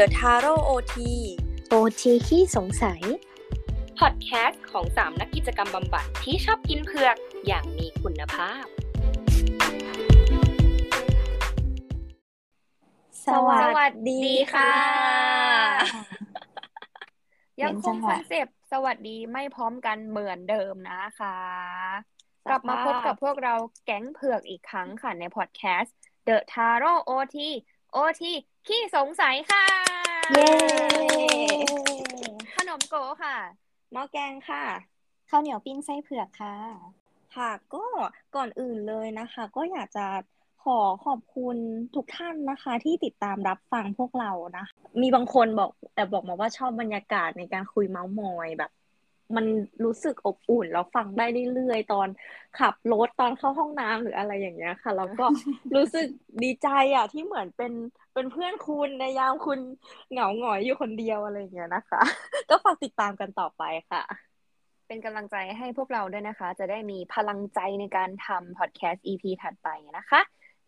The Taro OT โอทีขี้สงสัย พอดแคสต์ของสามนักกิจกรรมบำบัดที่ชอบกินเผือกอย่างมีคุณภาพ สวัสสวัสดีค่ะเว้ยังนคจังงหควะอนเซปต์สวัสดีไม่พร้อมกันเหมือนเดิมนะคะ กลับมาพบกับพวกเราแก๊งเผือกอีกครั้งค่ะในพอดแคสต์ The Taro OT OT ขี้สงสัยค่ะ เย้ ขนมโกค่ะ หม้อแกงค่ะ ข้าวเหนียวปิ้งไส้เผือกค่ะ ค่ะ ก็ก่อนอื่นเลยนะคะ ก็อยากจะขอขอบคุณทุกท่านนะคะ ที่ติดตามรับฟังพวกเรานะมีบางคนบอกแต่บอกมาว่าชอบบรรยากาศในการคุยเมาส์มอยแบบ มันรู้สึกอบอุ่นแล้วฟังได้เรื่อยๆตอนขับรถตอนเข้าห้องน้ำหรืออะไรอย่างเงี้ยค่ะแล้วก็รู้สึกดีใจอะที่เหมือนเป็น เป็นเพื่อนคุณในยามคุณเหงาหงอยอยู่คนเดียวอะไรอย่างเงี้ยนะคะ ก็ฝากติดตามกันต่อไปค่ะ เป็นกำลังใจให้พวกเราด้วยนะคะ จะได้มีพลังใจในการทำพอดแคสต์ EP ถัดไปนะคะ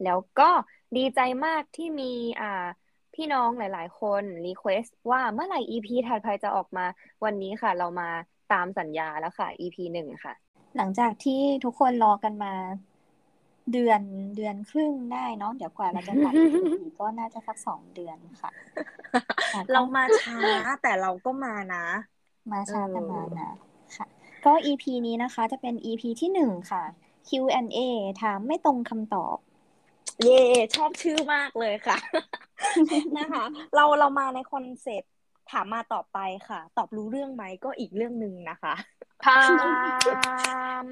แล้วก็ดีใจมากที่มีอ่าพี่น้องหลาย ๆ คนรีเควสว่าเมื่อไหร่ EP ถัดไปจะออกมาวันนี้ค่ะ เรามาตามสัญญาแล้วค่ะ EP หนึ่งค่ะ หลังจากที่ทุกคนรอกันมา เดือนเดือนครึ่งได้เนาะเดี๋ยวกว่าเราจะตัด EP ก็น่าจะสักสองเดือนค่ะค่ะก็เรามาช้าแต่เราก็มานะ มาช้ากันเออมานะค่ะ ก็ EP นี้นะคะ จะเป็น EP ที่หนึ่งค่ะ Q&A ถามไม่ตรงคำตอบ เย่ชอบชื่อมากเลยค่ะ นะคะ เราเรามาในคอนเซ็ปต์ ถามมาต่อไปค่ะ ตอบรู้เรื่องไหมก็อีกเรื่องหนึ่งนะคะพาม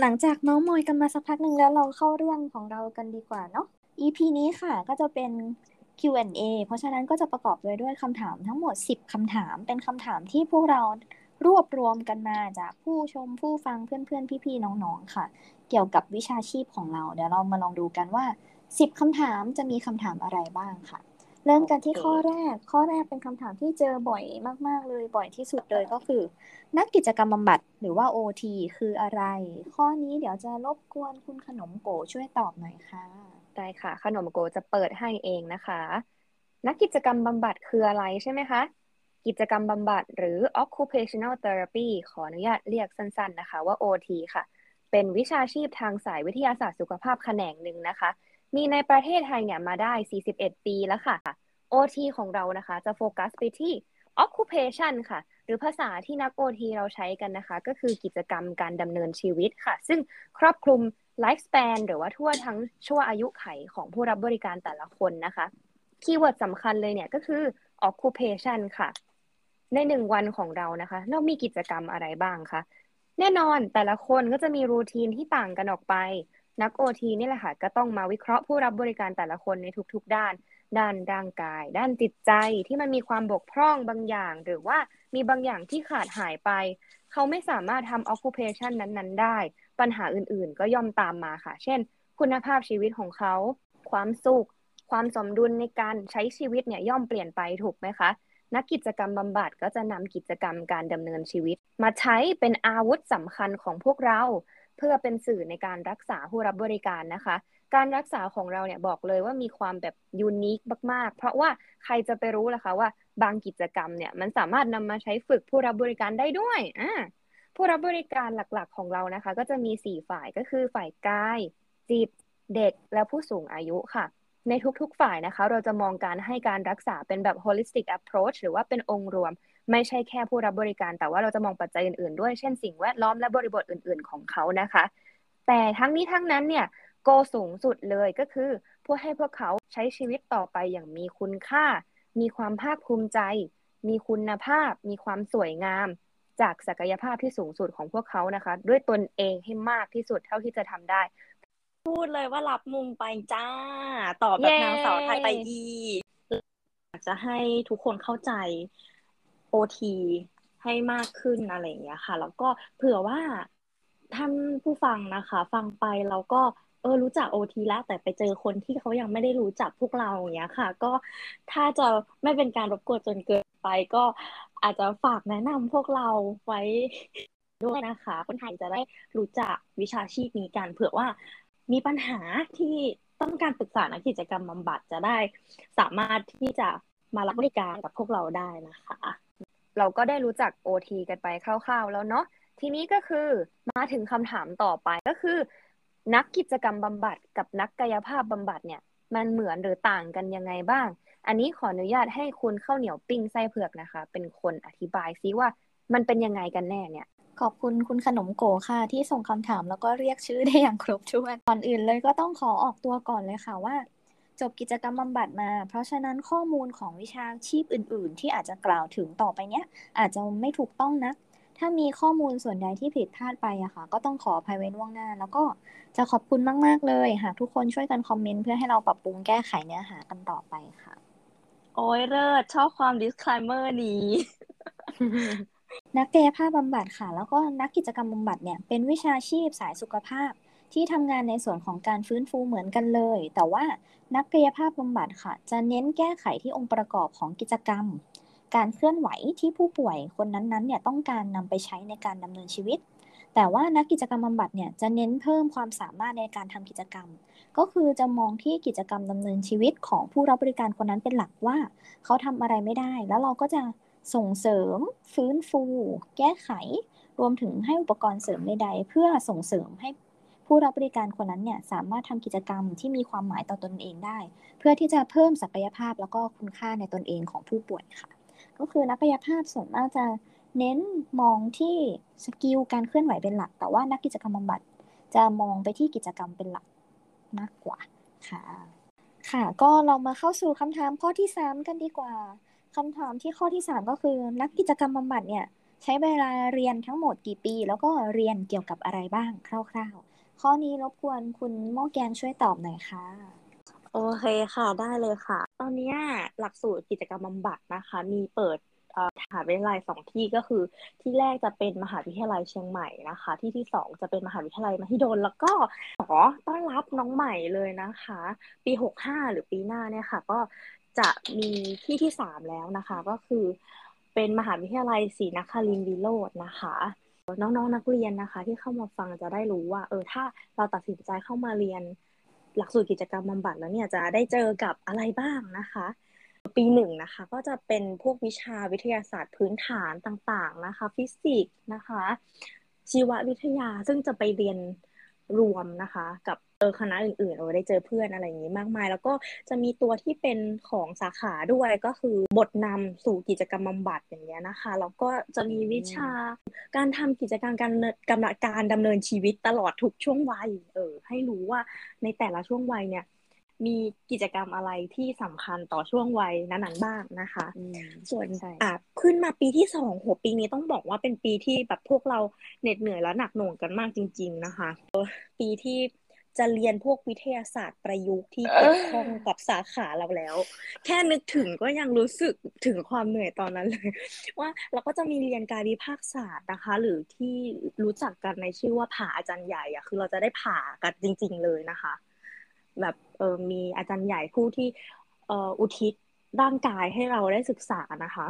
หลังจากเมาส์มอยกันมาสักพักหนึ่งแล้วเราเข้าเรื่องของเรากันดีกว่าเนาะ EP นี้ค่ะก็จะเป็น Q&A เพราะฉะนั้นก็จะประกอบไปด้วยคำถามทั้งหมด 10คำถาม เป็นคำถามที่พวกเรารวบรวมกันมาจากผู้ชมผู้ฟังเพื่อนๆ พี่ๆ น้องๆ ค่ะ เกี่ยวกับวิชาชีพของเรา เดี๋ยวเรามาลองดูกันว่า 10คำถามจะมีคำถามอะไรบ้างค่ะ เริ่มกันที่โอเคข้อแรก ข้อแรกเป็นคำถามที่เจอบ่อยมาก ๆ เลยบ่อยที่สุดเลยก็คือ นักกิจกรรมบำบัดหรือว่า OT คืออะไร ข้อนี้เดี๋ยวจะรบกวนคุณขนมโกช่วยตอบหน่อยค่ะได้ค่ะ ขนมโกจะเปิดให้เองนะคะ นักกิจกรรมบำบัดคืออะไรใช่ไหมคะ กิจกรรมบำบัดหรือ occupational therapy ขออนุญาตเรียกสั้น ๆ นะคะว่า OT ค่ะ เป็นวิชาชีพทางสายวิทยาศาสตร์สุขภาพแขนงหนึ่งนะคะ มีในประเทศไทยเนี่ยมาได้ 41 ปีแล้วค่ะ OT ของเรานะคะจะโฟกัสไปที่ occupation ค่ะ หรือภาษาที่นัก OT เราใช้กันนะคะ ก็คือกิจกรรมการดำเนินชีวิตค่ะ ซึ่งครอบคลุม lifespan หรือว่าทั่วทั้งชั่วอายุไขของผู้รับบริการแต่ละคนนะคะ keyword สำคัญเลยเนี่ยก็คือ occupation ค่ะ ในหนึ่งวันของเรานะคะ เรามีกิจกรรมอะไรบ้างคะ แน่นอนแต่ละคนก็จะมีรูทีนที่ต่างกันออกไป นัก OT นี่แหละค่ะก็ต้องมาวิเคราะห์ผู้รับบริการแต่ละคนในทุกๆด้าน ด้านร่างกาย ด้านจิตใจที่มันมีความบกพร่องบางอย่าง หรือว่ามีบางอย่างที่ขาดหายไป เขาไม่สามารถทำ occupation นั้นๆ ได้ ปัญหาอื่นๆ ก็ย่อมตามมาค่ะ เช่น คุณภาพชีวิตของเขา ความสุข ความสมดุลในการใช้ชีวิตเนี่ยย่อมเปลี่ยนไปถูกไหมคะนักกิจกรรมบำบัดก็จะนำกิจกรรมการดำเนินชีวิต มาใช้เป็นอาวุธสำคัญของพวกเรา พื่อเป็นสื่อในการรักษาผู้รับบริการนะคะ การรักษาของเราเนี่ยบอกเลยว่ามีความแบบยูนิคมาก ๆ เพราะว่าใครจะไปรู้ล่ะคะว่าบางกิจกรรมเนี่ยมันสามารถนำมาใช้ฝึกผู้รับบริการได้ด้วยอ่าผู้รับบริการหลักๆของเรานะคะ ก็จะมี 4 ฝ่ายก็คือฝ่ายกาย จิต เด็กและผู้สูงอายุค่ะ ในทุกๆฝ่ายนะคะ เราจะมองการให้การรักษาเป็นแบบ holistic approach หรือว่าเป็นองค์รวม ไม่ใช่แค่ผู้รับบริการ แต่ว่าเราจะมองปัจจัยอื่นๆด้วย เช่นสิ่งแวดล้อมและบริบทอื่น ๆ ของเขานะคะ แต่ทั้งนี้ทั้งนั้นเนี่ยโกสูงสุดเลยก็คือเพื่อให้พวกเขาใช้ชีวิตต่อไปอย่างมีคุณค่า มีความภาคภูมิใจ มีคุณภาพ มีความสวยงาม จากศักยภาพที่สูงสุดของพวกเขานะคะ ด้วยตนเองให้มากที่สุดเท่าที่จะทำได้ พูดเลยว่ารับมุงไปจ้า ตอบแบบนางสาวไทยไปอีอยากจะให้ทุกคนเข้าใจ OT ให้มากขึ้นอะไรอย่างเงี้ยค่ะ แล้วก็เผื่อว่าท่านผู้ฟังนะคะ ฟังไปเราก็เออรู้จัก OT แล้วแต่ไปเจอคนที่เขายังไม่ได้รู้จักพวกเราอย่างเงี้ยค่ะ ก็ถ้าจะไม่เป็นการรบกวนจนเกินไป ก็อาจจะฝากแนะนำพวกเราไว้ด้วยนะคะ คนไทยจะได้รู้จักวิชาชีพนี้กันเผื่อว่ามีปัญหาที่ต้องการปรึกษานักกิจกรรมบำบัดจะได้ สามารถที่จะมารับบริการกับพวกเราได้นะคะ เราก็ได้รู้จัก OT กันไปคร่าวๆ แล้วเนาะทีนี้ก็คือมาถึงคำถามต่อไปก็คือ นักกิจกรรมบำบัดกับนักกายภาพบำบัดเนี่ย มันเหมือนหรือต่างกันยังไงบ้าง อันนี้ขออนุญาตให้คุณข้าวเหนียวปิ้งไส้เผือกนะคะ เป็นคนอธิบายซิว่ามันเป็นยังไงกันแน่เนี่ยขอบคุณคุณขนมโกค่ะ ที่ส่งคำถามแล้วก็เรียกชื่อได้อย่างครบถ้วนก่อนอื่นเลยก็ต้องขอออกตัวก่อนเลยค่ะว่า จบกิจกรรมบำบัดมา เพราะฉะนั้นข้อมูลของวิชาชีพอื่น ๆ ที่อาจจะกล่าวถึงต่อไปเนี้ย อาจจะไม่ถูกต้องนะถ้ามีข้อมูลส่วนใดที่ผิดพลาดไปอะค่ะ ก็ต้องขออภัยไว้ล่วงหน้า แล้วก็จะขอบคุณมาก ๆ เลย หากทุกคนช่วยกันคอมเมนต์เพื่อให้เราปรับปรุงแก้ไขเนื้อหากันต่อไปค่ะ โอ้ยเลิศชอบความ disclaimer นี้นักกายภาพบำบัดค่ะ แล้วก็นักกิจกรรมบำบัดเนี่ยเป็นวิชาชีพสายสุขภาพ ที่ทำงานในส่วนของการฟื้นฟูเหมือนกันเลย แต่ว่านักกายภาพบำบัดค่ะ จะเน้นแก้ไขที่องค์ประกอบของกิจกรรม การเคลื่อนไหวที่ผู้ป่วยคนนั้นๆเนี่ยต้องการนำไปใช้ในการดำเนินชีวิต แต่ว่านักกิจกรรมบำบัดเนี่ยจะเน้นเพิ่มความสามารถในการทำกิจกรรม ก็คือจะมองที่กิจกรรมดำเนินชีวิตของผู้รับบริการคนนั้นเป็นหลักว่า เขาทำอะไรไม่ได้ แล้วเราก็จะส่งเสริม ฟื้นฟู แก้ไข รวมถึงให้อุปกรณ์เสริมใดๆเพื่อส่งเสริมให้ ผู้รับบริการคนนั้นเนี่ยสามารถทำกิจกรรมที่มีความหมายต่อตนเองได้ เพื่อที่จะเพิ่มศักยภาพแล้วก็คุณค่าในตนเองของผู้ป่วยค่ะ ก็คือนักกายภาพส่วนมากจะเน้นมองที่สกิลการเคลื่อนไหวเป็นหลัก แต่ว่านักกิจกรรมบำบัดจะมองไปที่กิจกรรมเป็นหลักมากกว่าค่ะ ค่ะก็เรามาเข้าสู่คำถามข้อที่ 3 กันดีกว่าคำถามที่ข้อที่ 3 ก็คือ นักกิจกรรมบำบัดเนี่ยใช้เวลาเรียนทั้งหมดกี่ปี แล้วก็เรียนเกี่ยวกับอะไรบ้างคร่าว ๆ ข้อนี้รบกวนคุณหม้อแกงช่วยตอบหน่อยค่ะ โอเคค่ะได้เลยค่ะ ตอนนี้หลักสูตรกิจกรรมบำบัดนะคะ มีเปิดมหาวิทยาลัยสองที่ก็คือที่แรกจะเป็นมหาวิทยาลัยเชียงใหม่นะคะ ที่ที่สองจะเป็นมหาวิทยาลัยมหิดลแล้วก็ขอต้อนรับน้องใหม่เลยนะคะ ปีหกห้าหรือปีหน้าเนี่ยค่ะ ก็จะมีที่ที่สามแล้วนะคะ ก็คือเป็นมหาวิทยาลัยศรีนครินทร์วิโรจน์นะคะ น้องๆนนักเรียนนะคะ ที่เข้ามาฟังจะได้รู้ว่า เออถ้าเราตัดสินใจเข้ามาเรียน หลักสูตรกิจกรรมบำบัดแล้วเนี่ยจะได้เจอกับอะไรบ้างนะคะ ปีหนึ่งนะคะ ก็จะเป็นพวกวิชาวิทยาศาสตร์พื้นฐานต่างๆนะคะ ฟิสิกส์นะคะ ชีววิทยาซึ่งจะไปเรียน รวมนะคะ กับเออคณะอื่นๆ เราได้เจอเพื่อนอะไรอย่างนี้มากมาย แล้วก็จะมีตัวที่เป็นของสาขาด้วยก็คือบทนำสู่กิจกรรมบำบัดอย่างเงี้ยนะคะแล้วก็จะมีวิชาการทำกิจกรรมการกำลังการดำเนินชีวิตตลอดทุกช่วงวัยเออให้รู้ว่าในแต่ละช่วงวัยเนี่ย มีกิจกรรมอะไรที่สำคัญต่อช่วงวัยนั้นๆบ้างนะคะ ส่วนอะขึ้นมาปีที่สองหัวปีนี้ต้องบอกว่าเป็นปีที่แบบพวกเราเหน็ดเหนื่อยและหนักหน่วงกันมากจริง ๆ นะคะ ปีที่จะเรียนพวกวิทยาศาสตร์ประยุกต์ที่เกี่ยวข้องกับสาขาเราแล้ว แค่นึกถึงก็ยังรู้สึกถึงความเหนื่อยตอนนั้นเลย ว่าเราก็จะมีเรียนการวิพากษศาสตร์นะคะ หรือที่รู้จักกันในชื่อว่าผ่าอาจารย์ใหญ่อะคือเราจะได้ผ่ากันจริง ๆ เลยนะคะ แบบเออมีอาจารย์ใหญ่ผู้ที่เอ่ออุทิศร่างกายให้เราได้ศึกษานะคะ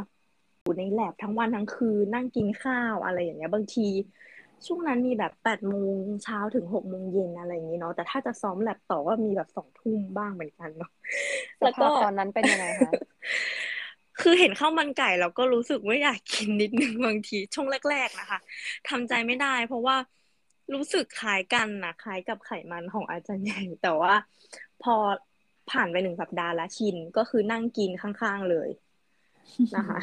อยู่ในแลบทั้งวันทั้งคืนนั่งกินข้าวอะไรอย่างเงี้ยบางที ช่วงนั้นมีแบบแปดโมงเช้าถึงหกโมงเย็นอะไรอย่างนี้เนาะแต่ถ้าจะซ้อมแลบต่อก็มีแบบสองทุ่มบ้างเหมือนกันเนาะแล้วก็ตอนนั้นเป็นยังไงคะคือเห็นข้าวมันไก่เราก็รู้สึกว่าอยากกินนิดนึงบางทีช่วงแรก ๆนะคะทำใจไม่ได้ เพราะว่า รู้สึกคล้ายกันนะคล้ายกับไขมันของอาจารย์ใหญ่ แต่ว่าพอผ่านไปหนึ่งสัปดาห์แล้วชินก็คือนั่งกินข้างๆเลยนะคะ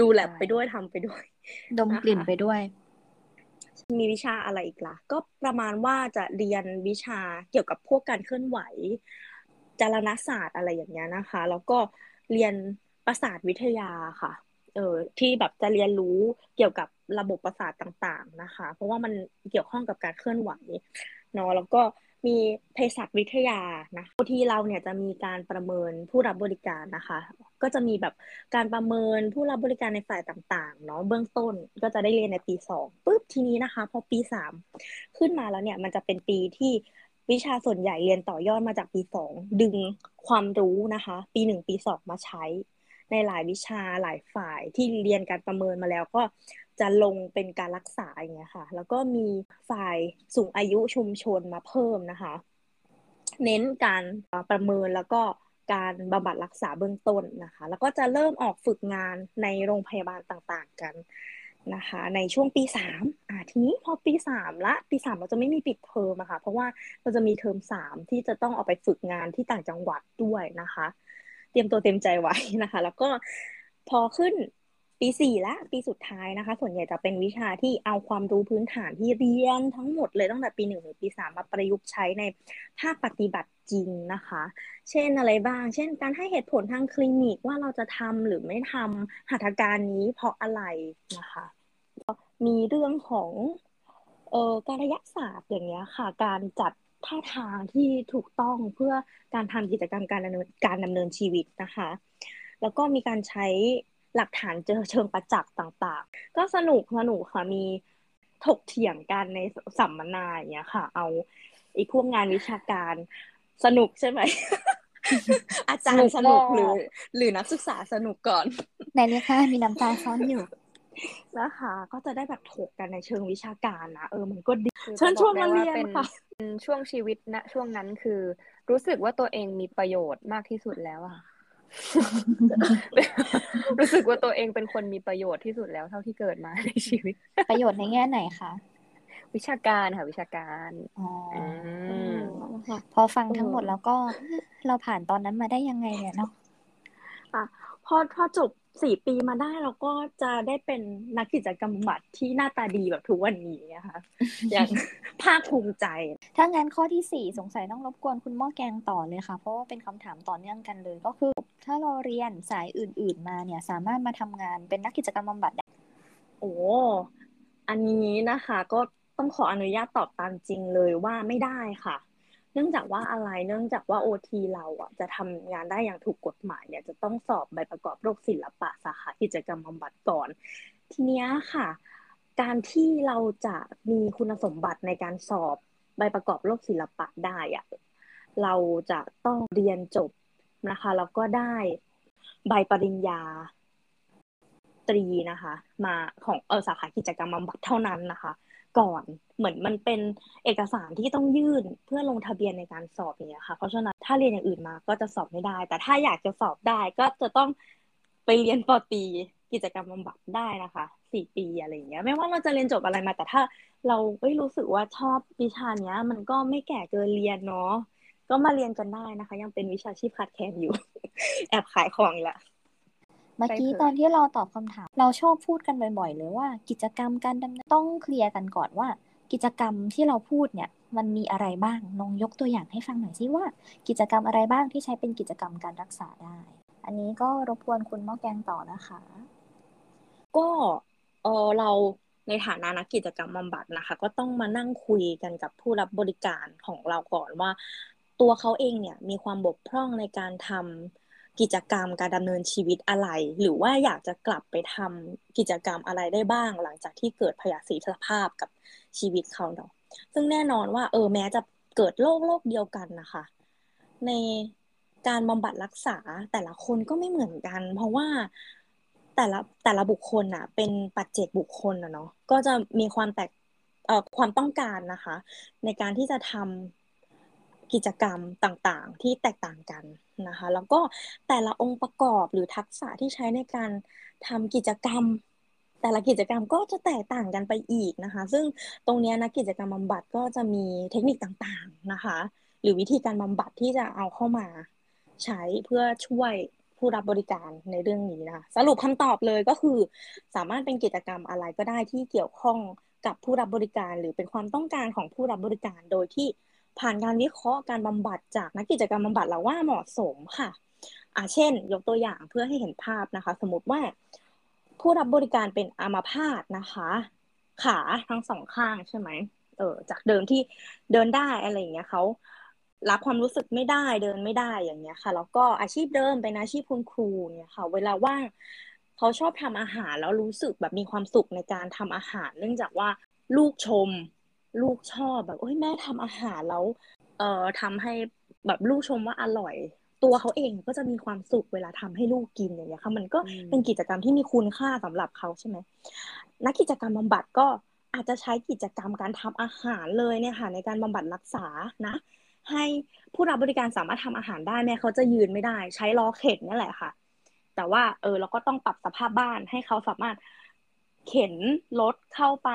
ดูแลบไปด้วยทำไปด้วย ดมกลิ่นไปด้วย มีวิชาอะไรอีกละ่ะ ก็ประมาณว่าจะเรียนวิชาเกี่ยวกับพวกการเคลื่อนไหว จารณศาสตร์อะไรอย่างเงี้ยนะคะ แล้วก็เรียนประสาทวิทยาค่ะ เออที่แบบจะเรียนรู้เกี่ยวกับระบบประสาทต่างๆนะคะ เพราะว่ามันเกี่ยวข้องกับการเคลื่อนไหวเนาะแล้วก็มีเภสัชวิทยานะที่เราเนี่ยจะมีการประเมินผู้รับบริการนะคะ ก็จะมีแบบการประเมินผู้รับบริการในฝ่ายต่างๆเนาะเบื้องต้นก็จะได้เรียนในปีสองปุ๊บทีนี้นะคะ พอปีสามขึ้นมาแล้วเนี่ยมันจะเป็นปีที่วิชาส่วนใหญ่เรียนต่อยอดมาจากปีสองดึงความรู้นะคะ ปีหนึ่งปีสองมาใช้ ในหลายวิชาหลายฝ่ายที่เรียนการประเมินมาแล้วก็จะลงเป็นการรักษาอย่างเงี้ยค่ะ แล้วก็มีฝ่ายสูงอายุชุมชนมาเพิ่มนะคะ เน้นการประเมินแล้วก็การบำบัดรักษาเบื้องต้นนะคะ แล้วก็จะเริ่มออกฝึกงานในโรงพยาบาลต่างๆกันนะคะ ในช่วงปีสามอ่าทีนี้พอปีสามละปีสามเราจะไม่มีปิดเทอมอะค่ะเพราะว่าเราจะมีเทอมสามที่จะต้องออกไปฝึกงานที่ต่างจังหวัดด้วยนะคะ เตรียมตัวเต็มใจไว้นะคะ แล้วก็พอขึ้นปีสี่ละปีสุดท้ายนะคะ ส่วนใหญ่จะเป็นวิชาที่เอาความรู้พื้นฐานที่เรียนทั้งหมดเลยตั้งแต่ปีหนึ่งถึงปีสามมาประยุกต์ใช้ในภาคปฏิบัติจริงนะคะ เช่นอะไรบ้าง เช่น การให้เหตุผลทางคลินิกว่าเราจะทำหรือไม่ทำหัตถการนี้เพราะอะไรนะคะมีเรื่องของเอ่อการระยะศาสตร์อย่างเงี้ยค่ะ การจัด ท่าทางที่ถูกต้องเพื่อการทำกิจกรรมการดำเนินการดำเนินชีวิตนะคะ แล้วก็มีการใช้หลักฐานเจอเชิงประจักษ์ต่างๆ ก็สนุกสนุกค่ะมีถกเถียงกันในสัมมนาอย่างเงี้ยค่ะ เอาไอ้พวกงานวิชาการสนุกใช่ไหมอาจารย์สนุกหรือ หรือนักศึกษาสนุกก่อนในนี้ค่ะมีน้ำตาซ้อนอยู่ นะคะ ก็จะได้แบบถกกันในเชิงวิชาการนะเออมันก็ดีคือเชิญจะชบวอนกได้มาว่าเรียนเป็นค่ะช่วงชีวิตนะช่วงนั้นคือ รู้สึกว่าตัวเองมีประโยชน์มากที่สุดแล้วอะรู้สึกว่าตัวเองเป็นคนมีประโยชน์ที่สุดแล้วเท่าที่เกิดมาในชีวิต ประโยชน์ในแง่ไหนคะวิชาการค่ะวิชาการอ๋อออืมพอฟังทั้งหมดแล้วก็เราผ่านตอนนั้นมาได้ยังไงเนี่ยเนาะอะพอพอจบ สี่ปีมาได้เราก็จะได้เป็นนักกิจกรรมบำบัดที่หน้าตาดีแบบทุกวันนี้นะคะอย่างภาคภูมิใจ ถ้างั้นข้อที่สี่สงสัยต้องรบกวนคุณหม้อแกงต่อเลยค่ะ เพราะว่าเป็นคำถามต่อเนื่องกันเลย ก็คือ ถ้าเราเรียนสายอื่น ๆ มาเนี่ยสามารถมาทำงานเป็นนักกิจกรรมบำบัดได้โอ้อันนี้นะคะ ก็ต้องขออนุญาตตอบตามจริงเลยว่าไม่ได้ค่ะ เนื่องจากว่าอะไรเนื่องจากว่าโอทีเราอะจะทำงานได้อย่างถูกกฎหมายเนี่ยจะต้องสอบใบประกอบโรคศิลปะสาขากิจกรรมบำบัดก่อน ทีเนี้ยค่ะ การที่เราจะมีคุณสมบัติในการสอบใบประกอบโรคศิลปะได้อะเราจะต้องเรียนจบนะคะแล้วก็ได้ใบปริญญาตรีนะคะ มาของเออสาขากิจกรรมบำบัดเท่านั้นนะคะ ก่อนเหมือนมันเป็นเอกสารที่ต้องยื่นเพื่อลงทะเบียนในการสอบอย่างเงี้ยค่ะ เพราะฉะนั้นถ้าเรียนอย่างอื่นมาก็จะสอบไม่ได้ แต่ถ้าอยากจะสอบได้ก็จะต้องไปเรียนปอตีกิจกรรมบำบัดได้นะคะสี่ปีอะไรอย่างเงี้ย ไม่ว่าเราจะเรียนจบอะไรมา แต่ถ้าเราเอ้ยรู้สึกว่าชอบวิชาเนี้ย มันก็ไม่แก่เกินเรียนเนาะก็มาเรียนกันได้นะคะ ยังเป็นวิชาชีพขาดแคลนอยู่ แอบขายของละ มื่อกี้ใช่ค่ะตอนที่เราตอบคำถาม เราชอบพูดกันบ่อยๆเลยว่า กิจกรรมการดำเนินต้องเคลียร์กันก่อนว่า กิจกรรมที่เราพูดเนี่ยมันมีอะไรบ้างลองยกตัวอย่างให้ฟังหน่อยสิว่า กิจกรรมอะไรบ้างที่ใช้เป็นกิจกรรมการรักษาได้ อันนี้ก็รบกวนคุณหม้อแกงต่อนะคะ ก็เออเราในฐานะนักกิจกรรมบำบัดนะคะ ก็ต้องมานั่งคุยกันกับผู้รับบริการของเราก่อนว่า ตัวเขาเองเนี่ยมีความบกพร่องในการทำ กิจกรรมการดำเนินชีวิตอะไร หรือว่าอยากจะกลับไปทำกิจกรรมอะไรได้บ้าง หลังจากที่เกิดพยาธิสภาพกับชีวิตเขาเนาะซึ่งแน่นอนว่า เออแม้จะเกิดโรคโรคเดียวกันนะคะ ในการบำบัดรักษาแต่ละคนก็ไม่เหมือนกัน เพราะว่าแต่ละแต่ละบุคคลน่ะ เป็นปัจเจกบุคคลนะเนาะก็จะมีความแตกเอ่อความต้องการนะคะ ในการที่จะทำ กิจกรรมต่างๆ ที่แตกต่างกันนะคะ แล้วก็แต่ละองค์ประกอบหรือทักษะที่ใช้ในการทำกิจกรรม แต่ละกิจกรรมก็จะแตกต่างกันไปอีกนะคะ ซึ่งตรงเนี้ยนักกิจกรรมบำบัดก็จะมีเทคนิคต่างๆนะคะ หรือวิธีการบำบัดที่จะเอาเข้ามาใช้เพื่อช่วยผู้รับบริการในเรื่องนี้นะคะสรุปคำตอบเลยก็คือ สามารถเป็นกิจกรรมอะไรก็ได้ที่เกี่ยวข้องกับผู้รับบริการ หรือเป็นความต้องการของผู้รับบริการโดยที่ ผ่านการวิเคราะห์การบำบัดจากนักกิจกรรมบำบัดแล้วว่าเหมาะสมค่ะอ่าเช่น ยกตัวอย่างเพื่อให้เห็นภาพนะคะ สมมติว่าผู้รับบริการเป็นอัมาพาตนะคะ ขาทั้งสองข้างใช่ไหมเออจากเดิมที่เดินได้อะไรอย่างเงี้ยเขารับความรู้สึกไม่ได้เดินไม่ได้อย่างเงี้ยค่ะแล้วก็อาชีพเดิมเป็นอาชีพคุณครูเนี่ยค่ะ เวลาว่างเขาชอบทำอาหารแล้วรู้สึกแบบมีความสุขในการทำอาหาร เนื่องจากว่าลูกชม ลูกชอบแบบโอ้ยแม่ทำอาหารแล้วเอ่อทำให้แบบลูกชมว่าอร่อย ตัวเขาเองก็จะมีความสุขเวลาทำให้ลูกกินอย่างเงี้ยค่ะมันก็อืมเป็นกิจกรรมที่มีคุณค่าสำหรับเขาใช่ไหมนักกิจกรรมบำบัดก็อาจจะใช้กิจกรรมการทำอาหารเลยเนี่ยค่ะในการบำบัดรักษานะ ให้ผู้รับบริการสามารถทำอาหารได้แม้เขาจะยืนไม่ได้ ใช้ล้อเข็นนั่นแหละค่ะ แต่ว่าเออเราก็ต้องปรับสภาพบ้านให้เขาสามารถ เข็นรถเข้าไป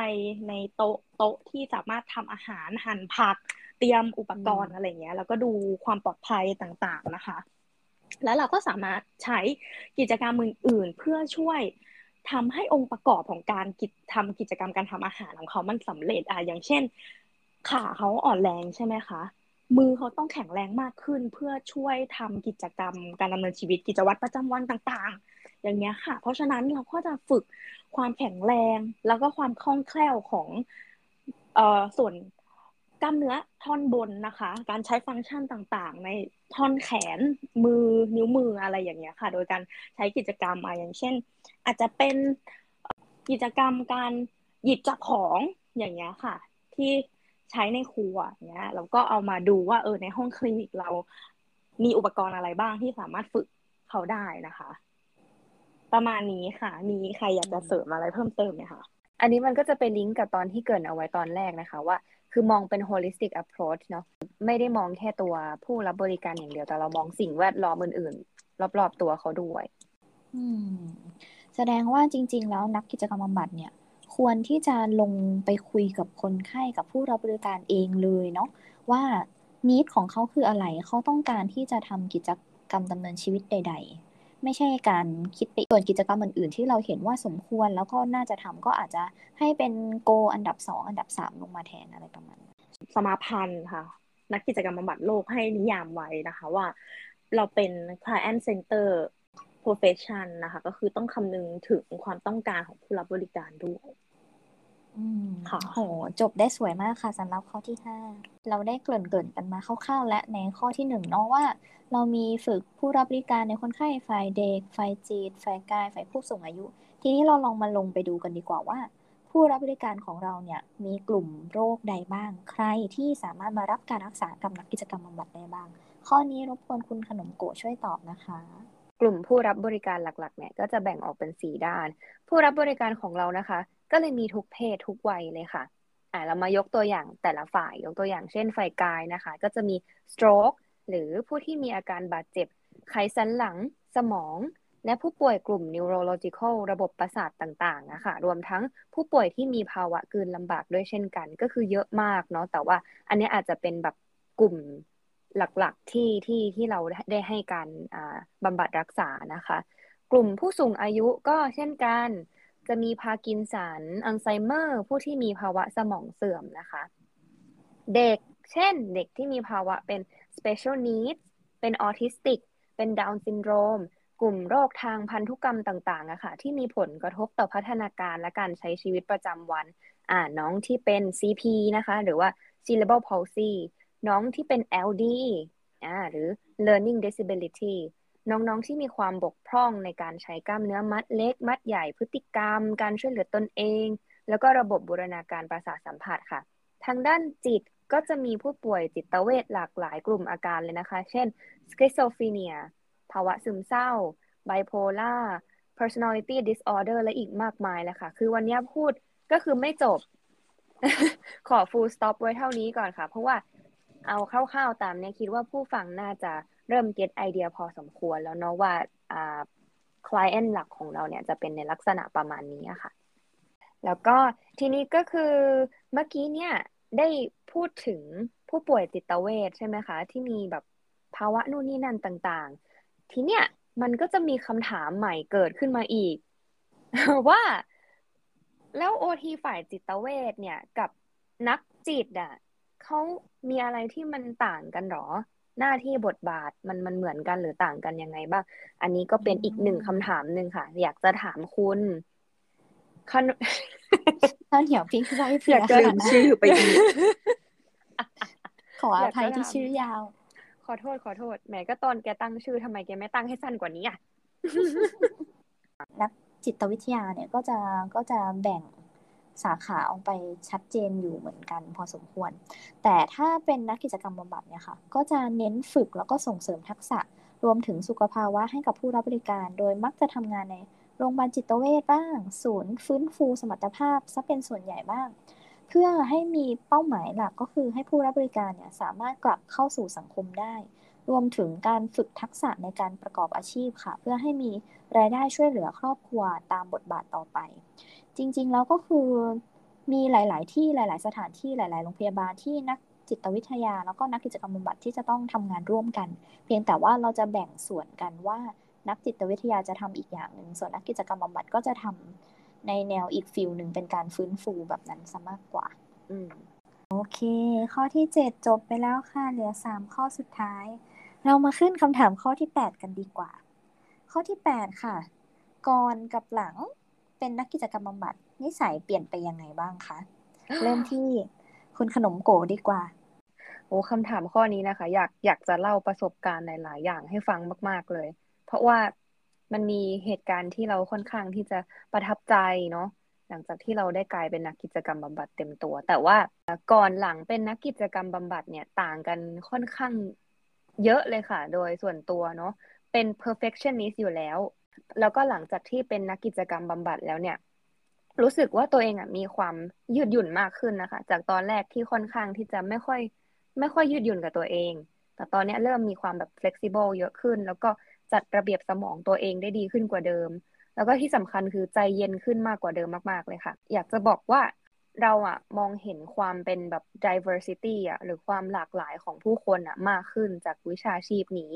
ในโต๊ะโต๊ะที่สามารถทำอาหารหั่นผัก เตรียมอุปกรณ์อะไรเงี้ย แล้วก็ดูความปลอดภัยต่างๆนะคะ แล้วเราก็สามารถใช้กิจกรรมอื่นๆเพื่อช่วยทำให้องค์ประกอบของการกิจทำกิจกรรมการทำอาหารของเขามันสำเร็จอะอย่างเช่น ขาเขาอ่อนแรงใช่ไหมคะมือเขาต้องแข็งแรงมากขึ้นเพื่อช่วยทำกิจกรรมการดำเนินชีวิตกิจวัตรประจำวันต่างๆ อย่างเงี้ยค่ะ เพราะฉะนั้นเราก็จะฝึกความแข็งแรง แล้วก็ความคล่องแคล่วของเอ่อส่วนกล้ามเนื้อท่อนบนนะคะ การใช้ฟังก์ชันต่างๆ ในท่อนแขนมือนิ้วมืออะไรอย่างเงี้ยค่ะ โดยการใช้กิจกรรมมาอย่างเช่น อาจจะเป็นกิจกรรมการหยิบจับของอย่างเงี้ยค่ะ ที่ใช้ในครัวเนี้ยเราก็เอามาดูว่าเออในห้องคลินิกเรามีอุปกรณ์อะไรบ้างที่สามารถฝึกเขาได้นะคะ ประมาณนี้ค่ะ มีใครอยากจะเสริมอะไรเพิ่มเติมไหมคะอันนี้มันก็จะไปลิงก์กับตอนที่เกรินเอาไว้ตอนแรกนะคะว่า คือมองเป็น holistic approach เนาะไม่ได้มองแค่ตัวผู้รับบริการอย่างเดียว แต่เรามองสิ่งแวดล้อมอื่นๆ รอบๆตัวเขาด้วย อืม แสดงว่าจริง ๆ แล้วนักกิจกรรมบำบัดเนี่ย ควรที่จะลงไปคุยกับคนไข้กับผู้รับบริการเองเลยเนาะว่านิดของเขาคืออะไร เขาต้องการที่จะทำกิจกรรมดำเนินชีวิตใด ๆ ไม่ใช่การคิดไปส่วนกิจกรรมอื่นๆ ที่เราเห็นว่าสมควรแล้วก็น่าจะทำก็อาจจะให้เป็นโกอันดับสองอันดับสามลงมาแทนอะไรประมาณนั้นสมาพันธ์ค่ะ นักกิจกรรมบำบัดโลกให้นิยามไว้นะคะว่าเราเป็น client center profession นะคะ ก็คือต้องคำนึงถึงความต้องการของผู้รับบริการด้วย ค่ะโหจบได้สวยมากค่ะสำหรับข้อที่ห้าเราได้เกริ่นเกรินกันมาคร่าวๆ และในข้อที่หนึ่งเนาะว่า เรามีฝึกผู้รับบริการในคนไข้ฝ่ายเด็กฝ่ายจิตฝ่ายกายฝ่ายผู้สูงอายุ ทีนี้เราลองมาลงไปดูกันดีกว่าว่า ผู้รับบริการของเราเนี่ยมีกลุ่มโรคใดบ้าง ใครที่สามารถมารับการรักษากับนักกิจกรรมบำบัดได้บ้าง ข้อนี้รบกวนคุณขนมโกะช่วยตอบนะคะกลุ่มผู้รับบริการหลักๆ เนี่ยก็จะแบ่งออกเป็นสีด้าน ผู้รับบริการของเรานะคะ ก็เลยมีทุกเพศทุกวัยเลยค่ะอ่าเรามายกตัวอย่างแต่ละฝ่ายยกตัวอย่างเช่นฝ่ายกายนะคะ ก็จะมี stroke หรือผู้ที่มีอาการบาดเจ็บ ไขสันหลังสมอง และผู้ป่วยกลุ่ม neurological ระบบประสาทต่างๆนะคะรวมทั้งผู้ป่วยที่มีภาวะกืนลำบากด้วยเช่นกัน ก็คือเยอะมากเนาะแต่ว่าอันนี้อาจจะเป็นแบบกลุ่มหลักๆที่ที่ที่เราได้ให้การบำบัดรักษานะคะ กลุ่มผู้สูงอายุก็เช่นกัน จะมีพากินสัน อัลไซเมอร์ ผู้ที่มีภาวะสมองเสื่อมนะคะ เด็ก เช่น เด็กที่มีภาวะเป็น special needs เป็นออทิสติก เป็นดาวน์ซินโดรม กลุ่มโรคทางพันธุกรรมต่างๆอะค่ะ ที่มีผลกระทบต่อพัฒนาการและการใช้ชีวิตประจำวัน อ่า น้องที่เป็น CP นะคะ หรือว่า cerebral palsy น้องที่เป็น LD อ่า หรือ learning disability น้องๆที่มีความบกพร่องในการใช้กล้ามเนื้อมัดเล็ก มัดใหญ่พฤติกรรม การช่วยเหลือตนเอง แล้วก็ระบบบูรณาการประสาทสัมผัสค่ะ ทางด้านจิตก็จะมีผู้ป่วยจิตเวชหลากหลายกลุ่มอาการเลยนะคะ เช่น schizophrenia ภาวะซึมเศร้า bipolar personality disorder และอีกมากมายเลยค่ะ คือวันนี้พูดก็คือไม่จบ ขอ full stop ไว้เท่านี้ก่อนค่ะ เพราะว่าเอาคร่าวๆตามเนี่ยคิดว่าผู้ฟังน่าจะ เริ่ม get ไอเดียพอสมควรแล้วเนาะว่าอ่า client หลักของเราเนี่ยจะเป็นในลักษณะประมาณนี้ค่ะ แล้วก็ทีนี้ก็คือเมื่อกี้เนี่ยได้พูดถึงผู้ป่วยจิตเวชใช่ไหมคะ ที่มีแบบภาวะนู่นนี่นั่นต่างๆ ทีเนี้ยมันก็จะมีคำถามใหม่เกิดขึ้นมาอีก ว่าแล้วโอทีฝ่ายจิตเวชเนี่ยกับนักจิตอะเขามีอะไรที่มันต่างกันหรอ หน้าที่บทบาทมันมันเหมือนกันหรือต่างกันยังไงบ้าง อันนี้ก็เป็นอีกหนึ่งคำถามหนึ่งค่ะ อยากจะถามคุณขนข้าวเหนียวพริกไส้เผือยาอกกจะลืมชื่อไปอีกขออภัยที่ชื่อยาว ขอโทษขอโทษแหมก็ตอนแกตั้งชื่อทำไมแกไม่ตั้งให้สั้นกว่านี้อะนักจิตวิทยาเนี่ยก็จะก็จะแบ่ง สาขาออกไปชัดเจนอยู่เหมือนกันพอสมควร แต่ถ้าเป็นนักกิจกรรมบำบัดเนี่ยค่ะก็จะเน้นฝึกแล้วก็ส่งเสริมทักษะรวมถึงสุขภาวะให้กับผู้รับบริการ โดยมักจะทำงานในโรงพยาบาลจิตเวชบ้าง ศูนย์ฟื้นฟูสมรรถภาพซะเป็นส่วนใหญ่บ้าง เพื่อให้มีเป้าหมายหลักก็คือให้ผู้รับบริการเนี่ยสามารถกลับเข้าสู่สังคมได้ รวมถึงการฝึกทักษะในการประกอบอาชีพค่ะ เพื่อให้มีรายได้ช่วยเหลือครอบครัวตามบทบาทต่อไป จริงๆ แล้วก็คือมีหลาย ๆ ที่หลาย ๆ สถานที่หลาย ๆ โรงพยาบาลที่นักจิตวิทยา แล้วก็นักกิจกรรมบำบัดที่จะต้องทำงานร่วมกัน เพียงแต่ว่าเราจะแบ่งส่วนกันว่านักจิตวิทยาจะทำอีกอย่างหนึ่งส่วนนักกิจกรรมบำบัดก็จะทำในแนวอีกฟิลหนึ่งเป็นการฟื้นฟูแบบนั้นซะมากกว่า อืมโอเค ข้อที่เจ็ดจบไปแล้วค่ะ เหลือสามข้อสุดท้าย เรามาขึ้นคำถามข้อที่แปดกันดีกว่า ข้อที่แปดค่ะ ก่อนกับหลังเป็นนักกิจกรรมบำบัดนิสัยเปลี่ยนไปยังไงบ้างคะเริ่มที่คุณขนมโกดีกว่าโอ้คำถามข้อนี้นะคะ อยากอยากจะเล่าประสบการณ์หลาย ๆ อย่างให้ฟังมาก ๆ เลย เพราะว่ามันมีเหตุการณ์ที่เราค่อนข้างที่จะประทับใจเนาะหลังจากที่เราได้กลายเป็นนักกิจกรรมบำบัดเต็มตัว แต่ว่าก่อนหลังเป็นนักกิจกรรมบำบัดเนี่ยต่างกันค่อนข้าง เยอะเลยค่ะ โดยส่วนตัวเนาะเป็น perfectionist อยู่แล้ว แล้วก็หลังจากที่เป็นนักกิจกรรมบำบัดแล้วเนี่ย รู้สึกว่าตัวเองอะมีความยืดหยุ่นมากขึ้นนะคะ จากตอนแรกที่ค่อนข้างที่จะไม่ค่อย ไม่ค่อยยืดหยุ่นกับตัวเอง แต่ตอนนี้เริ่มมีความแบบ flexible เยอะขึ้น แล้วก็จัดระเบียบสมองตัวเองได้ดีขึ้นกว่าเดิม แล้วก็ที่สำคัญคือใจเย็นขึ้นมากกว่าเดิมมาก ๆเลยค่ะ อยากจะบอกว่า เราอะมองเห็นความเป็นแบบ diversity อะหรือความหลากหลายของผู้คนอะมากขึ้นจากวิชาชีพนี้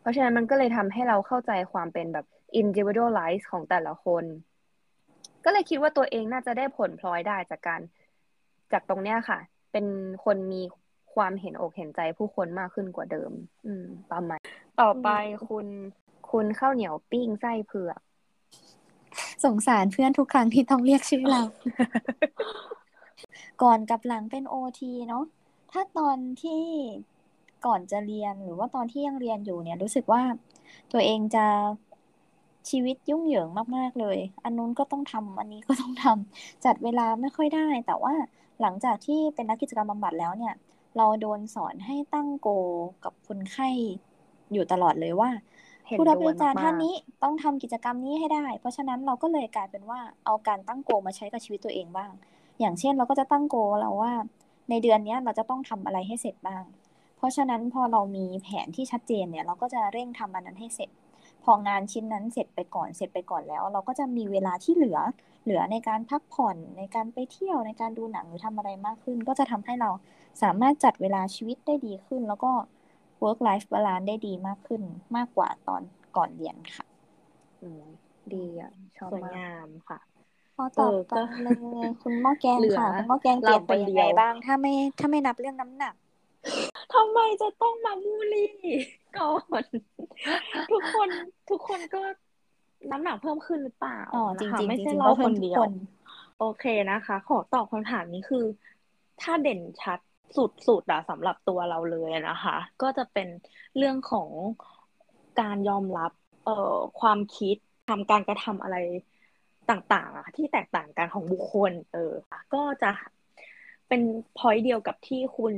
เพราะฉะนั้นมันก็เลยทำให้เราเข้าใจความเป็นแบบ individualize ของแต่ละคน ก็เลยคิดว่าตัวเองน่าจะได้ผลพลอยได้จากการ จากตรงเนี้ยค่ะ เป็นคนมีความเห็นอกเห็นใจผู้คนมากขึ้นกว่าเดิม อืม ประมาณ ต่อไปคุณ คุณข้าวเหนียวปิ้งไส้เผือก สงสารเพื่อนทุกครั้งที่ต้องเรียกชื่อเรา ก่อนกับหลังเป็นโอทีเนาะถ้าตอนที่ก่อนจะเรียนหรือว่าตอนที่ยังเรียนอยู่เนี่ย รู้สึกว่าตัวเองจะชีวิตยุ่งเหยิงมากๆเลย อันนู้นก็ต้องทำอันนี้ก็ต้องทำจัดเวลาไม่ค่อยได้ แต่ว่าหลังจากที่เป็นนักกิจกรรมบำบัดแล้วเนี่ย เราโดนสอนให้ตั้งโกกับคนไข้อยู่ตลอดเลยว่า เห็นผู้รับบด้วยริการมากๆท่านนี้ต้องทำกิจกรรมนี้ให้ได้ เพราะฉะนั้นเราก็เลยกลายเป็นว่าเอาการตั้งโกมาใช้กับชีวิตตัวเองบ้าง อย่างเช่นเราก็จะตั้งโกเราว่า ในเดือนเนี้ยเราจะต้องทำอะไรให้เสร็จบ้าง เพราะฉะนั้นพอเรามีแผนที่ชัดเจนเนี่ย เราก็จะเร่งทำอันนั้นให้เสร็จ พองานชิ้นนั้นเสร็จไปก่อนเสร็จไปก่อนแล้ว เราก็จะมีเวลาที่เหลือเหลือในการพักผ่อนในการไปเที่ยวในการดูหนังหรือทำอะไรมากขึ้น ก็จะทำให้เราสามารถจัดเวลาชีวิตได้ดีขึ้น แล้วก็ work life balance ได้ดีมากขึ้นมากกว่าตอนก่อนเรียนค่ะอืมดีอะชอบสวยมากงามค่ะพอต่อเออไปก็เลยคุณหม้อแกงเหลือค่ะคุณหม้อแกงเปลี่ยนไปยังไงเราคนเดียวบ้าง ถ้าไม่ถ้าไม่นับเรื่องน้ำหนักทำไมจะต้องมาบูลลี่ก่อนทุกคนทุกคนก็น้ำหนักเพิ่มขึ้นหรือเปล่าอ๋อจริงนะคะๆจไม่ริใช่งๆเราก็คเพิ่มนทุกเดียวคนโอเคนะคะ ขอตอบคำถามนี้คือ ถ้าเด่นชัด สุดๆอะสำหรับตัวเราเลยนะคะ ก็จะเป็นเรื่องของการยอมรับเอ่อความคิดทำการกระทำอะไรต่างๆอะที่แตกต่างกันของบุคคล เออ ก็จะเป็น point เดียวกับที่คุณ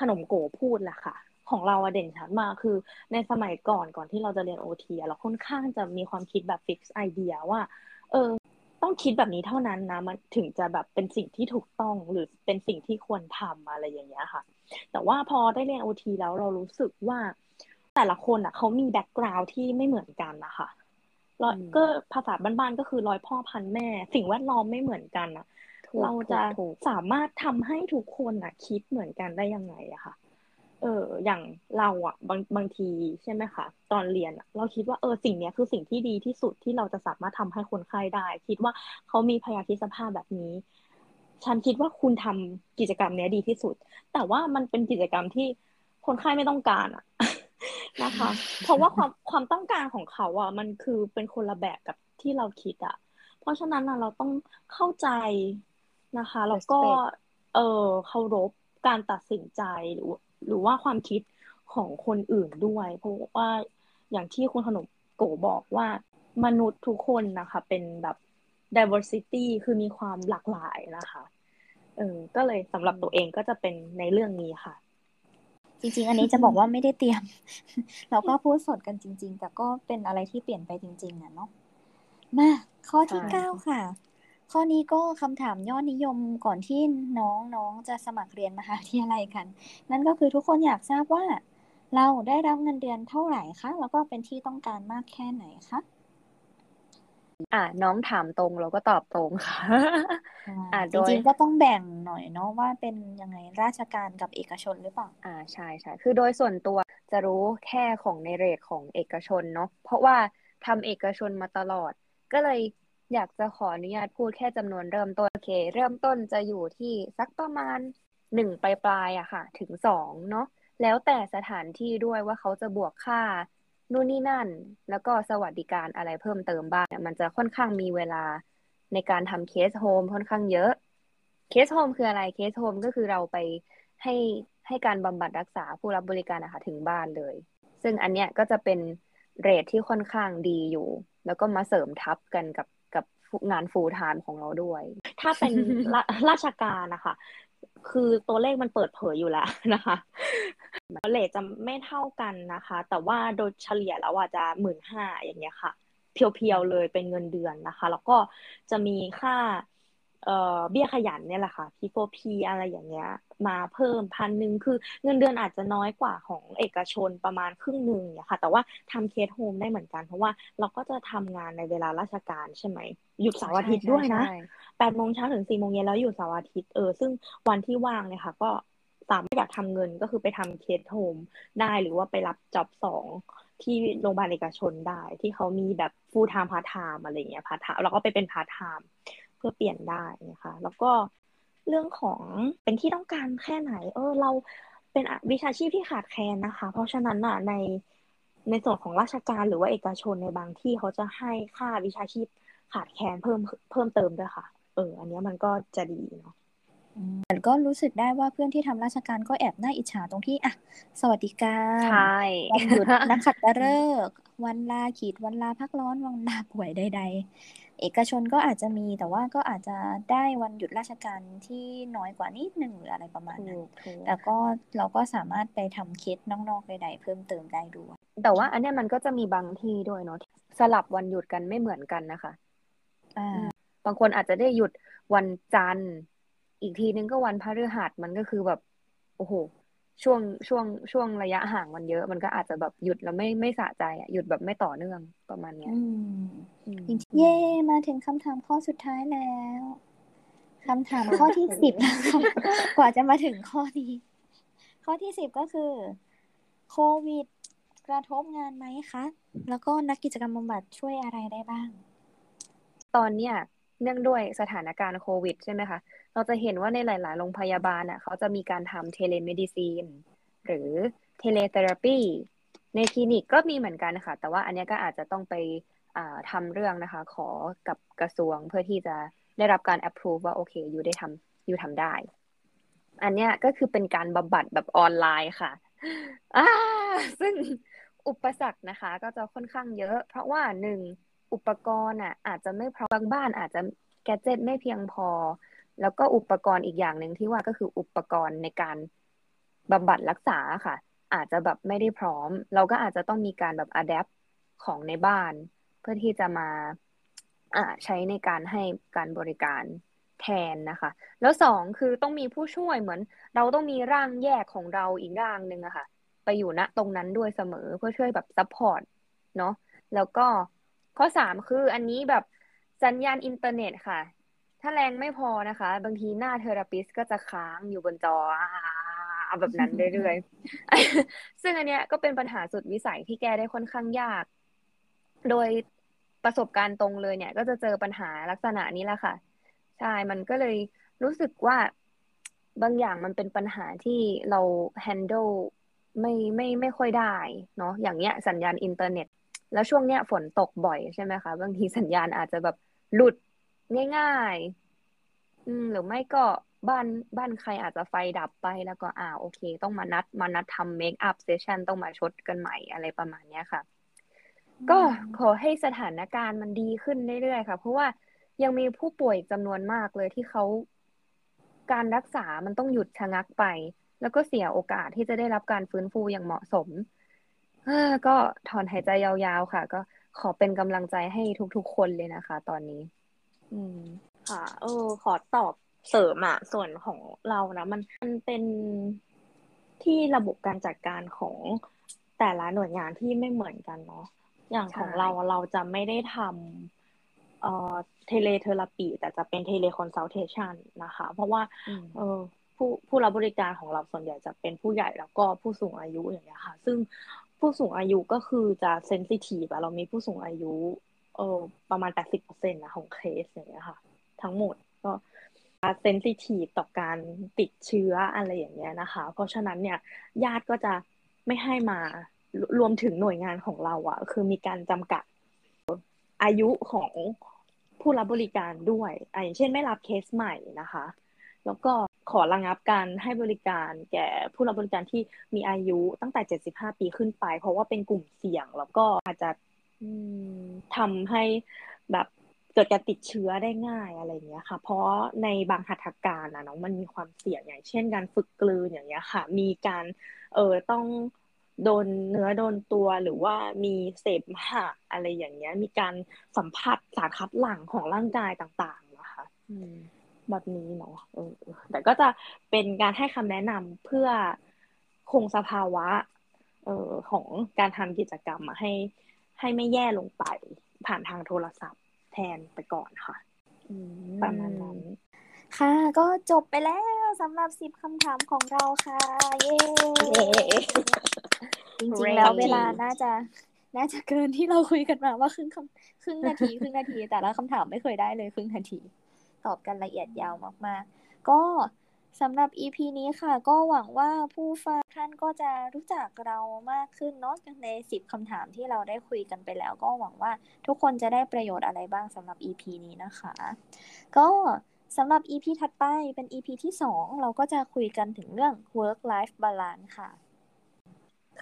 ขนมโกพูดแหละค่ะ ของเราอะเด่นชัดมากคือในสมัยก่อนก่อนที่เราจะเรียน OT เราค่อนข้างจะมีความคิดแบบ fix idea ว่า เออ ต้องคิดแบบนี้เท่านั้นนะมันถึงจะแบบเป็นสิ่งที่ถูกต้องหรือเป็นสิ่งที่ควรทำอะไรอย่างเงี้ยค่ะ แต่ว่าพอได้เรียน OT แล้วเรารู้สึกว่าแต่ละคนอะเขามี background ที่ไม่เหมือนกันนะคะร้อยอืมก็ภาษาบ้านๆก็คือร้อยพ่อพันแม่ สิ่งแวดล้อมไม่เหมือนกันอะถูกเราจะถูกถูกสามารถทำให้ทุกคนอะ คิดเหมือนกันได้ยังไงอะค่ะ เอออย่างเราอะบางบางทีใช่ไหมคะตอนเรียนอะเราคิดว่าเออสิ่งเนี้ยคือสิ่งที่ดีที่สุดที่เราจะสามารถทำให้คนไข้ได้ คิดว่าเขามีพยาธิสภาพแบบนี้ ฉันคิดว่าคุณทำกิจกรรมเนี้ยดีที่สุด แต่ว่ามันเป็นกิจกรรมที่คนไข้ไม่ต้องการอะนะคะ เพราะว่าความความต้องการของเขาอะมันคือเป็นคนละแบบกับที่เราคิดอะ เพราะฉะนั้นน่ะเราต้องเข้าใจนะคะแล้วก็ Respect เออเคารพการตัดสินใจหรือ หรือว่าความคิดของคนอื่นด้วย เพราะว่าอย่างที่คุณขนมโกบอกว่ามนุษย์ทุกคนนะคะ เป็นแบบ diversity คือมีความหลากหลายนะคะเออก็เลยสำหรับตัวเองก็จะเป็นในเรื่องนี้ค่ะ จริง ๆ อันนี้จะบอกว่าไม่ได้เตรียม เราก็พูดสดกันจริง ๆ แต่ก็เป็นอะไรที่เปลี่ยนไปจริง ๆนะเนาะมาข้อที่เก้าค่ะ ข้อนี้ก็คำถามยอดนิยมก่อนที่น้องๆจะสมัครเรียนมหาวิทยาลัยกัน นั่นก็คือทุกคนอยากทราบว่า เราได้รับเงินเดือนเท่าไหร่คะ แล้วก็เป็นที่ต้องการมากแค่ไหนคะ อ่าน้องถามตรงเราก็ตอบตรงค่ะอ่าจโดยริงๆก็ต้องแบ่งหน่อยเนาะว่าเป็นยังไงราชการกับเอกชนหรือเปล่า อ่าใช่ใช่คือโดยส่วนตัวจะรู้แค่ของในเรทของเอกชนเนาะเพราะว่าทำเอกชนมาตลอด ก็เลย อยากจะขออนุญาตพูดแค่จำนวนเริ่มต้นโอเค เริ่มต้นจะอยู่ที่สักประมาณหนึ่งปลายปลายอะค่ะ ถึงสองเนาะแล้วแต่สถานที่ด้วยว่าเขาจะบวกค่านู่นนี่นั่น แล้วก็สวัสดิการอะไรเพิ่มเติมบ้างมันจะค่อนข้างมีเวลาในการทำ case home ค่อนข้างเยอะ case home คืออะไร case home ก็คือเราไปให้ให้การบำบัดรักษาผู้รับบริการนะคะถึงบ้านเลย ซึ่งอันเนี้ยก็จะเป็น rate ที่ค่อนข้างดีอยู่ แล้วก็มาเสริมทับกันกับ งาน full-time ของเราด้วย ถ้าเป็นราราชการนะคะคือตัวเลขมันเปิดเผยอยู่แล้วนะคะ rate จะไม่เท่ากันนะคะ แต่ว่าโดยเฉลี่ยแล้วอาจจะหมื่นห้าอย่างเงี้ยค่ะ เพียวๆเลยเป็นเงินเดือนนะคะ แล้วก็จะมีค่า เอ่อเบี้ยขยันเนี่ยแหละค่ะ P4P อะไรอย่างเงี้ย มาเพิ่มพันหนึ่งคือเงินเดือนอาจจะน้อยกว่าของเอกชนประมาณครึ่งหนึ่งเนี่ยค่ะ แต่ว่าทำ case home ได้เหมือนกัน เพราะว่าเราก็จะทำงานในเวลาราชการใช่ไหม หยุดเสาร์อาทิตย์ด้วยนะใช่ใช่แปดโมงเช้าถึงสี่โมงเย็นแล้วหยุดเสาร์อาทิตย์เออซึ่งวันที่ว่างเนี่ยค่ะ ก็สามารถอยากทำเงินก็คือไปทำ case homeได้หรือว่าไปรับจ็อบสองที่โรงพยาบาลเอกชนได้ที่เขามีแบบ full time part time อะไรเงี้ย part time แล้วก็ไปเป็น part time เพื่อเปลี่ยนได้นะคะแล้วก็เรื่องของเป็นที่ต้องการแค่ไหน เออ เราเป็นวิชาชีพที่ขาดแคลนนะคะ เพราะฉะนั้นน่ะในในส่วนของราชการหรือว่าเอกชนในบางที่เขาจะให้ค่าวิชาชีพขาดแคลนเพิ่มเพิ่มเติมด้วยค่ะ เออ อันเนี้ยมันก็จะดีเนาะแต่ก็รู้สึกได้ว่าเพื่อนที่ทำราชการก็แอบน่าอิจฉาตรงที่อะสวัสดิการใช่วันหยุดนักขัตฤกษ์วันลาขีดวันลาพักร้อนวันลาป่วยใด ๆ เอกชนก็อาจจะมีแต่ว่าก็อาจจะได้วันหยุดราชการที่น้อยกว่านิดหนึ่งหรืออะไรประมาณนั้ถูนกถูกแต่ก็เราก็สามารถไปทำเคสนอกๆใดๆเพิ่มเติมได้ด้วย แต่ว่าอันเนี้ยมันก็จะมีบางที่ด้วยเนาะสลับวันหยุดกันไม่เหมือนกันนะคะอ่าบางคนอาจจะได้หยุดวันจันทร์ อีกทีนึงก็วันพฤหัสมันก็คือแบบ โอ้โห ช่วงช่วงช่วงระยะห่างมันเยอะ มันก็อาจจะแบบหยุดแล้วไม่ไม่สะใจอะหยุดแบบไม่ต่อเนื่องประมาณเนี้ยอืมอืมจริงๆเย่มาถึงคำถามข้อสุดท้ายแล้วคำถามข้อที่สิบแล้วค่ะกว่าจะมาถึงข้อนี้ ข้อที่สิบก็คือโควิดกระทบงานไหมคะ แล้วก็นักกิจกรรมบำบัดช่วยอะไรได้บ้าง ตอนเนี้ยเนื่องด้วยสถานการณ์โควิดใช่ไหมคะ เราจะเห็นว่าในหลาย ๆ โรงพยาบาลอะเขาจะมีการทำ telemedicine หรือ teletherapy ในคลินิกก็มีเหมือนกันนะคะแต่ว่าอันนี้ก็อาจจะต้องไปอ่าทำเรื่องนะคะ ขอกับกระทรวงเพื่อที่จะได้รับการ approve ว่าโอเคอยู่ได้ทำอยู่ทำได้ อันเนี้ยก็คือเป็นการบำบัดแบบออนไลน์ค่ะอ่าซึ่งอุปสรรคนะคะ ก็จะค่อนข้างเยอะ เพราะว่าหนึ่งอุปกรณ์อะอาจจะไม่พร้อมบางบ้านอาจจะแกจ็ตไม่เพียงพอ แล้วก็อุปกรณ์อีกอย่างหนึ่งที่ว่าก็คืออุปกรณ์ในการบำบัดรักษาค่ะ อาจจะแบบไม่ได้พร้อม เราก็อาจจะต้องมีการแบบอัดแอปของในบ้าน เพื่อที่จะมาอ่าใช้ในการให้การบริการแทนนะคะ แล้วสองคือต้องมีผู้ช่วยเหมือน เราต้องมีร่างแยกของเราอีกร่างหนึ่งอะค่ะ ไปอยู่ณตรงนั้นด้วยเสมอเพื่อช่วยแบบ support เนาะแล้วก็ข้อสามคืออันนี้แบบสัญญาณอินเทอร์เน็ตค่ะ ถ้าแรงไม่พอนะคะ บางทีหน้า therapist ก็จะค้างอยู่บนจอแบบนั้นเรื่อยๆ ซึ่งอันเนี้ยก็เป็นปัญหาสุดวิสัยที่แก้ได้ค่อนข้างยาก โดยประสบการณ์ตรงเลยเนี่ย ก็จะเจอปัญหาลักษณะนี้แหละค่ะ ใช่ มันก็เลยรู้สึกว่าบางอย่างมันเป็นปัญหาที่เรา handle ไม่ไม่ไม่ค่อยได้เนาะ อย่างเนี้ยสัญญาณอินเทอร์เน็ต แล้วช่วงเนี้ยฝนตกบ่อยใช่ไหมคะ บางทีสัญญาณอาจจะแบบหลุด ง่าย ๆ อืม หรือไม่ก็บ้านบ้านใครอาจจะไฟดับไปแล้วก็อ่าโอเค ต้องมานัดมานัดทำ make-up session ต้องมาชดเชยกันใหม่อะไรประมาณเนี้ยค่ะ ก็ขอให้สถานการณ์มันดีขึ้นเรื่อยๆค่ะ เพราะว่ายังมีผู้ป่วยจำนวนมากเลยที่เขาการรักษามันต้องหยุดชะงักไป แล้วก็เสียโอกาสที่จะได้รับการฟื้นฟูอย่างเหมาะสมเอ้อก็ถอนหายใจยาวๆค่ะ ก็ขอเป็นกำลังใจให้ทุกๆคนเลยนะคะ ตอนนี้ อืม ค่ะ เออ ขอตอบเสริมอะส่วนของเรานะ มันมันเป็นที่ระบบการจัดการของแต่ละหน่วยงานที่ไม่เหมือนกันเนาะอย่างของเราเราจะไม่ได้ทำเอ่อ teletherapy แต่จะเป็น teleconsultation นะคะ เพราะว่าเออผู้ผู้รับบริการของเราส่วนใหญ่จะเป็นผู้ใหญ่แล้วก็ผู้สูงอายุอย่างเงี้ยค่ะ ซึ่งผู้สูงอายุก็คือจะ sensitive เรามีผู้สูงอายุเออประมาณแปดสิบเปอร์เซ็นต์นะของเคสอย่างเงี้ยค่ะ ทั้งหมดก็ sensitive ต่อการติดเชื้ออะไรอย่างเงี้ยนะคะ เพราะฉะนั้นเนี่ยญาติก็จะไม่ให้มารวมถึงหน่วยงานของเราอะคือมีการจำกัดอายุของผู้รับบริการด้วยอย่างเช่นไม่รับเคสใหม่นะคะ แล้วก็ขอระงับการให้บริการแก่ผู้รับบริการที่มีอายุตั้งแต่ 75 ปีขึ้นไป เพราะว่าเป็นกลุ่มเสี่ยง แล้วก็อาจจะ ทำให้แบบเกิดการติดเชื้อได้ง่ายอะไรเงี้ยค่ะ เพราะในบางหัตถการนะน้องมันมีความเสี่ยงอย่างเช่น การฝึกกลืนอย่างเงี้ยค่ะ มีการเออต้องโดนเนื้อโดนตัวหรือว่ามีเสพหะอะไรอย่างเงี้ย มีการสัมผัสสารคัดหลั่งของร่างกายต่างๆนะคะแบบนี้เนาะเออแต่ก็จะเป็นการให้คำแนะนำเพื่อคงสภาวะ เอ่อของการทำกิจกรรมมาให้ ให้ไม่แย่ลงไป ผ่านทางโทรศัพท์แทนไปก่อนค่ะประมาณนั้นค่ะก็จบไปแล้วสำหรับสิบคำถามของเราค่ะ เย้จริงๆแล้วเวลาน่าจะน่าจะเกินที่เราคุยกันมาว่าครึ่งคำครึ่งนาทีครึ่งนาที แต่ละคำถามไม่เคยได้เลยครึ่งนาที ตอบกันละเอียดยาวมากๆ ก็ สำหรับ EP นี้ค่ะ ก็หวังว่าผู้ฟังท่านก็จะรู้จักเรามากขึ้นเนาะในสิบคำถามที่เราได้คุยกันไปแล้ว ก็หวังว่าทุกคนจะได้ประโยชน์อะไรบ้างสำหรับ EP นี้นะคะ ก็สำหรับ EP ถัดไปเป็น EP ที่สองเราก็จะคุยกันถึงเรื่อง work life balance ค่ะ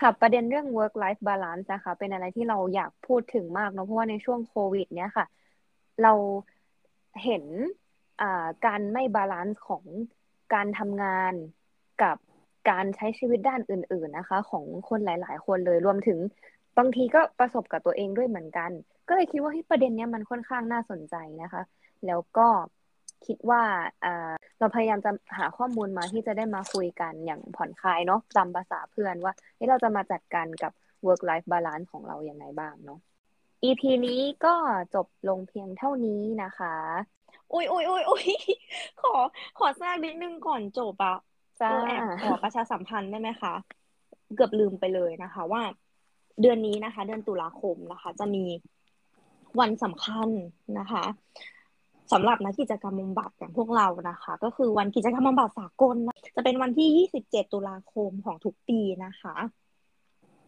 ค่ะประเด็นเรื่อง work life balance นะคะเป็นอะไรที่เราอยากพูดถึงมากเนาะเพราะว่าในช่วงโควิด เนี้ยค่ะ เราเห็นการไม่ balance ของ การทำงานกับการใช้ชีวิตด้านอื่น ๆนะคะ ของคนหลาย ๆ คนเลยรวมถึงบางทีก็ประสบกับตัวเองด้วยเหมือนกัน ก็เลยคิดว่าที่ประเด็นนี้มันค่อนข้างน่าสนใจนะคะ แล้วก็คิดว่าเราพยายามจะหาข้อมูลมาที่จะได้มาคุยกันอย่างผ่อนคลายเนาะตามภาษาเพื่อนว่าเราจะมาจัดการกับ work life balance ของเราอย่างไรบ้างเนาะ EP นี้ก็จบลงเพียงเท่านี้นะคะ อุ้ยอุ้ยอุ้ยอุ้ยขอขอแทรกนิดนึงก่อนจบอะจะแอบขอประชาสัมพันธ์ได้ไหมคะ เกือบลืมไปเลยนะคะ ว่า เดือนนี้นะคะ เดือนตุลาคมนะคะ จะมีวันสำคัญนะคะสำหรับนักกิจกรรมบำบัดอย่างพวกเรานะคะ ก็คือวันกิจกรรมบำบัดสากลจะเป็นวันที่ 27 ตุลาคมของทุกปีนะคะ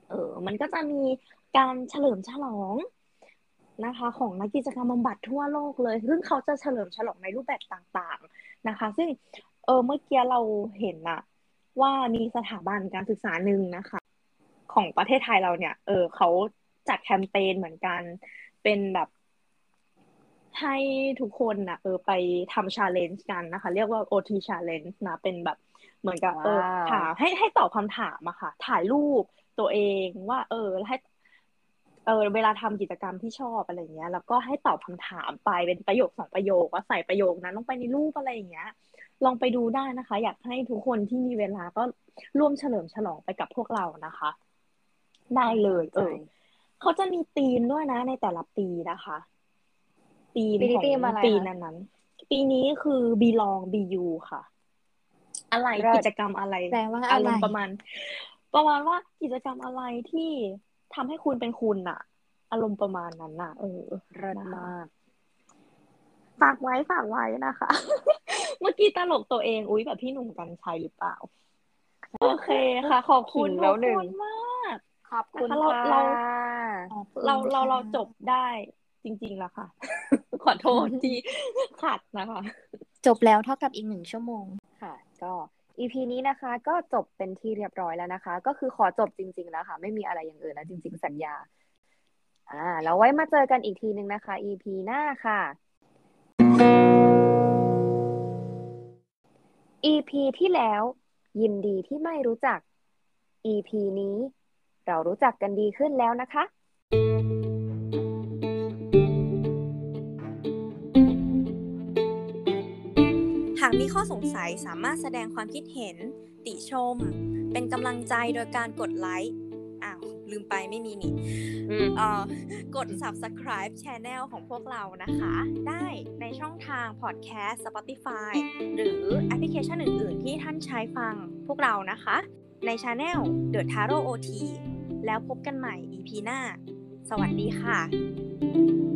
เออมันก็จะมีการเฉลิมฉลอง นะคะ ของนักกิจกรรมบำบัดทั่วโลกเลย ซึ่งเขาจะเฉลิมฉลองในรูปแบบต่างๆนะคะ ซึ่งเออเมื่อกี้เราเห็นอะว่ามีสถาบันการศึกษาหนึ่งนะคะ ของประเทศไทยเราเนี่ย เออเขาจัดแคมเปญเหมือนกันเป็นแบบให้ทุกคนนะเออไปทำ challenge กันนะคะ เรียกว่า OT challenge นะ เป็นแบบเหมือนกับเออถามให้ให้ตอบคำถามอะค่ะ ถ่ายรูปตัวเองว่า เออให้ เออเวลาทำกิจกรรมที่ชอบอะไรเงี้ย แล้วก็ให้ตอบคำถามไปเป็นประโยคสองประโยคว่าใส่ประโยคนั้นลงไปในรูปอะไรอย่างเงี้ย ลองไปดูได้นะคะ อยากให้ทุกคนที่มีเวลาก็ร่วมเฉลิมฉลองไปกับพวกเรานะคะ ได้เลย เออเขาจะมีธีมด้วยนะ ในแต่ละปีนะคะธีมของปีนั้นนั้นปีนี้คือ belong bu ค่ะ อะไรกิจกรรมอะไรแปลว่าอะไรประมาณ ประมาณว่ากิจกรรมอะไรที่ ทำให้คุณเป็นคุณอะอารมณ์ประมาณนั้นอะเออเริศมากฝากไว้ฝากไว้นะคะ เมื่อกี้ตลกตัวเอง อุ้ยแบบพี่หนุ่มกันชัยหรือเปล่า โอเคค่ะ ขอบคุณแล้วหนึ่งมากขอบคุณเราเราเราเราเราจบได้จริงๆแล้วค่ะ ขอโทษที่ขัดนะคะ จบแล้วเท่ากับอีกหนึ่งชั่วโมงค่ะ ก็ EP นี้นะคะก็จบเป็นที่เรียบร้อยแล้วนะคะ ก็คือขอจบจริง ๆ แล้วค่ะ ไม่มีอะไรอย่างอื่นแล้วจริง ๆ สัญญา อ่าแล้วไว้มาเจอกันอีกทีนึงนะคะ EP หน้าค่ะ EP ที่แล้ว ยินดีที่ไม่รู้จัก EP นี้ เรารู้จักกันดีขึ้นแล้วนะคะากมีข้อสงสัยสามารถแสดงความคิดเห็น ติชม เป็นกำลังใจโดยการกดไลค์อ้าวลืมไปไม่มีนี่อืมเอ่อกด subscribe channel ของพวกเรานะคะ ได้ในช่องทาง podcast Spotify หรือแอปพลิเคชันอื่น ๆ ที่ท่านใช้ฟังพวกเรานะคะ ใน channel The Taro OT แล้วพบกันใหม่ EP หน้า สวัสดีค่ะ